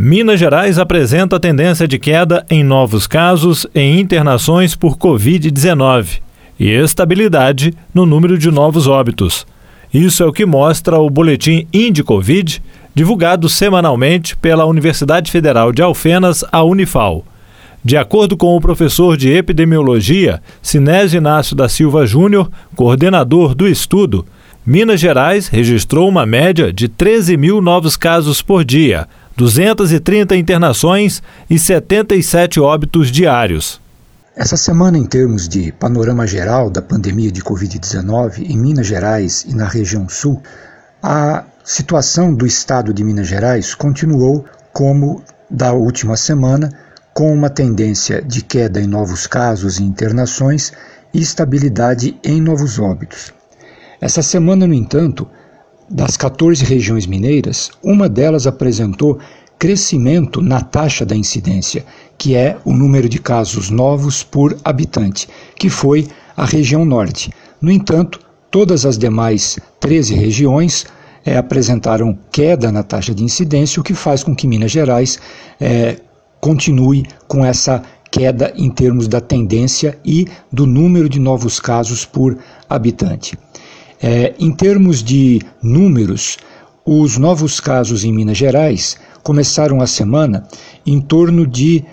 Minas Gerais apresenta tendência de queda em novos casos e internações por Covid-19 e estabilidade no número de novos óbitos. Isso é o que mostra o boletim Indicovid, divulgado semanalmente pela Universidade Federal de Alfenas, a Unifal. De acordo com o professor de epidemiologia, Sinésio Inácio da Silva Júnior, coordenador do estudo, Minas Gerais registrou uma média de 13 mil novos casos por dia, 230 internações e 77 óbitos diários. Essa semana, em termos de panorama geral da pandemia de Covid-19 em Minas Gerais e na região sul, a situação do estado de Minas Gerais continuou como da última semana, com uma tendência de queda em novos casos e internações e estabilidade em novos óbitos. Essa semana, no entanto, das 14 regiões mineiras, uma delas apresentou crescimento na taxa da incidência, que é o número de casos novos por habitante, que foi a região norte. No entanto, todas as demais 13 regiões é, apresentaram queda na taxa de incidência, o que faz com que Minas Gerais é, continue com essa queda em termos da tendência e do número de novos casos por habitante. É, em termos de números, os novos casos em Minas Gerais começaram a semana em torno de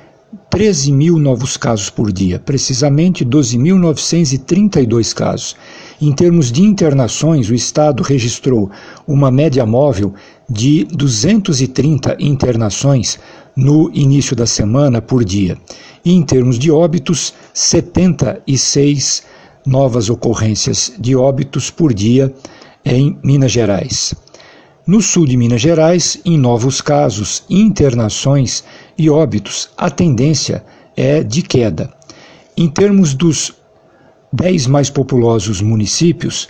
13 mil novos casos por dia, precisamente 12.932 casos. Em termos de internações, o Estado registrou uma média móvel de 230 internações no início da semana por dia. E em termos de óbitos, 76 novas ocorrências de óbitos por dia em Minas Gerais. No sul de Minas Gerais, em novos casos, internações e óbitos, a tendência é de queda. Em termos dos 10 mais populosos municípios,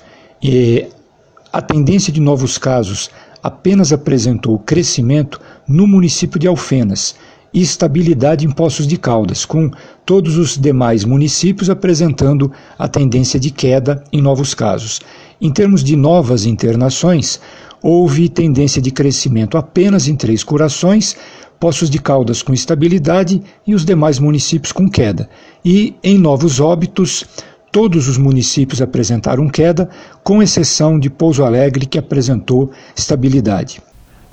a tendência de novos casos apenas apresentou crescimento no município de Alfenas, e estabilidade em Poços de Caldas, com todos os demais municípios apresentando a tendência de queda em novos casos. Em termos de novas internações, houve tendência de crescimento apenas em Três Corações, Poços de Caldas com estabilidade e os demais municípios com queda. E em novos óbitos, todos os municípios apresentaram queda, com exceção de Pouso Alegre, que apresentou estabilidade.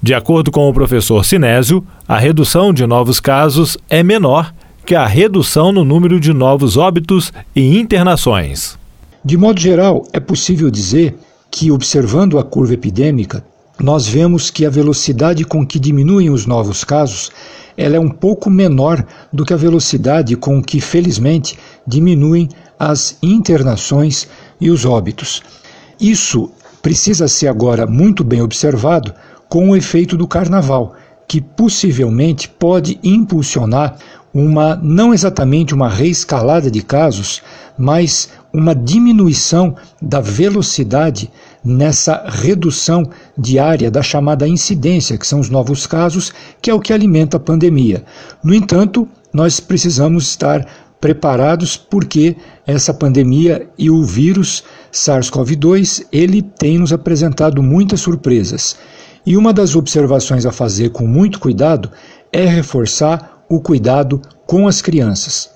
De acordo com o professor Sinésio, a redução de novos casos é menor que a redução no número de novos óbitos e internações. De modo geral, é possível dizer que, observando a curva epidêmica, nós vemos que a velocidade com que diminuem os novos casos ela é um pouco menor do que a velocidade com que, felizmente, diminuem as internações e os óbitos. Isso precisa ser agora muito bem observado com o efeito do carnaval, que possivelmente pode impulsionar uma não exatamente uma reescalada de casos, mas uma diminuição da velocidade nessa redução diária da chamada incidência, que são os novos casos, que é o que alimenta a pandemia. No entanto, nós precisamos estar preparados porque essa pandemia e o vírus SARS-CoV-2, ele tem nos apresentado muitas surpresas. E uma das observações a fazer com muito cuidado é reforçar o cuidado com as crianças.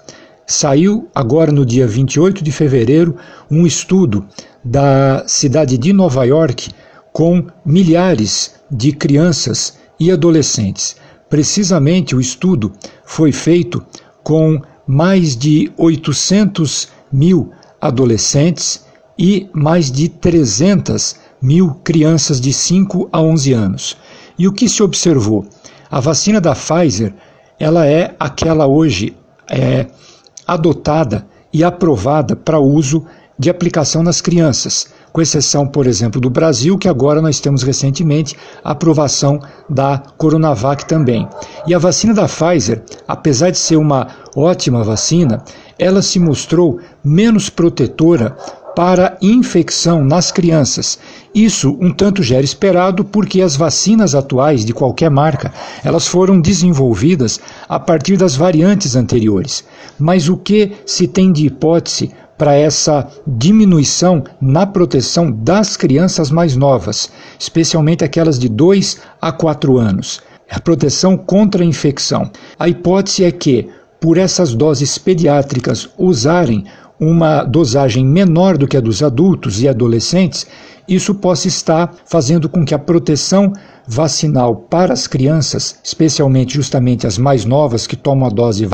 Saiu agora no dia 28 de fevereiro um estudo da cidade de Nova York com milhares de crianças e adolescentes. Precisamente o estudo foi feito com mais de 800 mil adolescentes e mais de 300 mil crianças de 5 a 11 anos. E o que se observou? A vacina da Pfizer, ela é aquela hoje é, adotada e aprovada para uso de aplicação nas crianças, com exceção, por exemplo, do Brasil, que agora nós temos recentemente a aprovação da Coronavac também. E a vacina da Pfizer, apesar de ser uma ótima vacina, ela se mostrou menos protetora para infecção nas crianças. Isso um tanto já era esperado porque as vacinas atuais de qualquer marca, elas foram desenvolvidas a partir das variantes anteriores. Mas o que se tem de hipótese para essa diminuição na proteção das crianças mais novas, especialmente aquelas de 2 a 4 anos? a proteção contra a infecção. A hipótese é que, por essas doses pediátricas usarem uma dosagem menor do que a dos adultos e adolescentes, isso possa estar fazendo com que a proteção vacinal para as crianças, especialmente justamente as mais novas que tomam a dose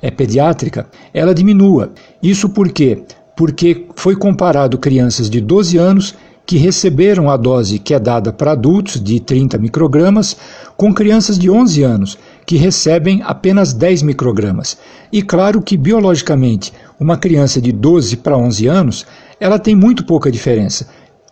é, pediátrica, ela diminua. Isso por quê? Porque foi comparado crianças de 12 anos que receberam a dose que é dada para adultos, de 30 microgramas, com crianças de 11 anos, que recebem apenas 10 microgramas. E claro que, biologicamente, uma criança de 12 para 11 anos, ela tem muito pouca diferença.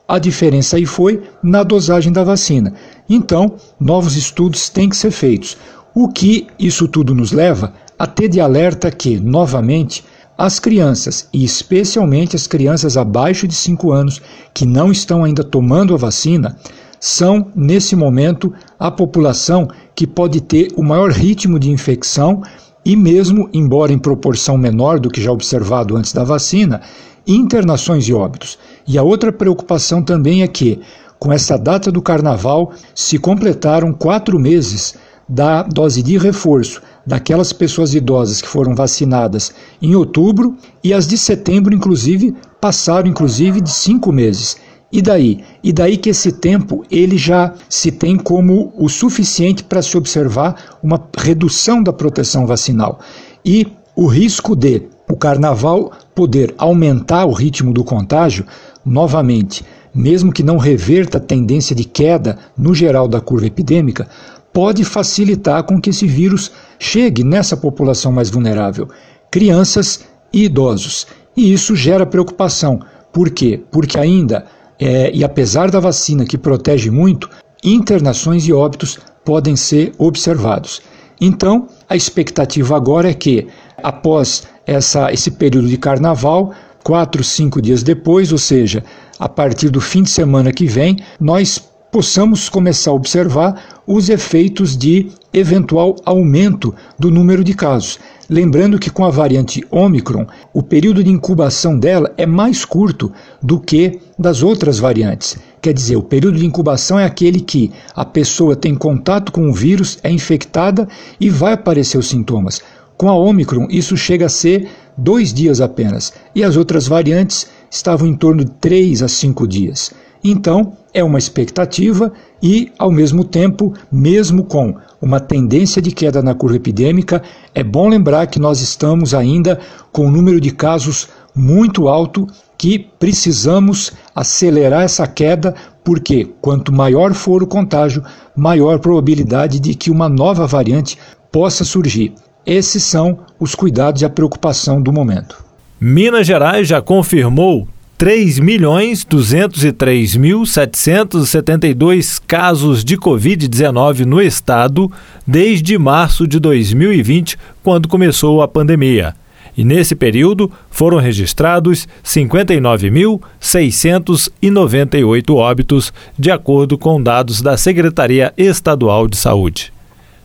A diferença aí foi na dosagem da vacina. Então, novos estudos têm que ser feitos. O que isso tudo nos leva a ter de alerta que, novamente, as crianças, e especialmente as crianças abaixo de 5 anos que não estão ainda tomando a vacina, são, nesse momento, a população que pode ter o maior ritmo de infecção e, mesmo, embora em proporção menor do que já observado antes da vacina, internações e óbitos. E a outra preocupação também é que, com essa data do carnaval, se completaram quatro meses da dose de reforço daquelas pessoas idosas que foram vacinadas em outubro e as de setembro, inclusive, passaram inclusive de cinco meses. E daí? E daí que esse tempo ele já se tem como o suficiente para se observar uma redução da proteção vacinal. E o risco de o carnaval poder aumentar o ritmo do contágio, novamente, mesmo que não reverta a tendência de queda no geral da curva epidêmica, pode facilitar com que esse vírus chegue nessa população mais vulnerável, crianças e idosos. E isso gera preocupação. Por quê? Porque ainda, é, e apesar da vacina que protege muito, internações e óbitos podem ser observados. Então, a expectativa agora é que, após essa, esse período de carnaval, quatro, cinco dias depois, ou seja, a partir do fim de semana que vem, nós possamos começar a observar os efeitos de eventual aumento do número de casos. Lembrando que com a variante Omicron, o período de incubação dela é mais curto do que das outras variantes. Quer dizer, o período de incubação é aquele que a pessoa tem contato com o vírus, é infectada e vai aparecer os sintomas. Com a Omicron, isso chega a ser dois dias apenas, e as outras variantes estavam em torno de três a cinco dias. Então, é uma expectativa e, ao mesmo tempo, mesmo com uma tendência de queda na curva epidêmica, é bom lembrar que nós estamos ainda com um número de casos muito alto que precisamos acelerar essa queda, porque quanto maior for o contágio, maior probabilidade de que uma nova variante possa surgir. Esses são os cuidados e a preocupação do momento. Minas Gerais já confirmou 3.203.772 casos de Covid-19 no estado desde março de 2020, quando começou a pandemia. E nesse período foram registrados 59.698 óbitos, de acordo com dados da Secretaria Estadual de Saúde.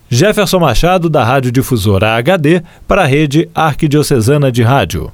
Jefferson Machado, da Rádio Difusora HD, para a Rede Arquidiocesana de Rádio.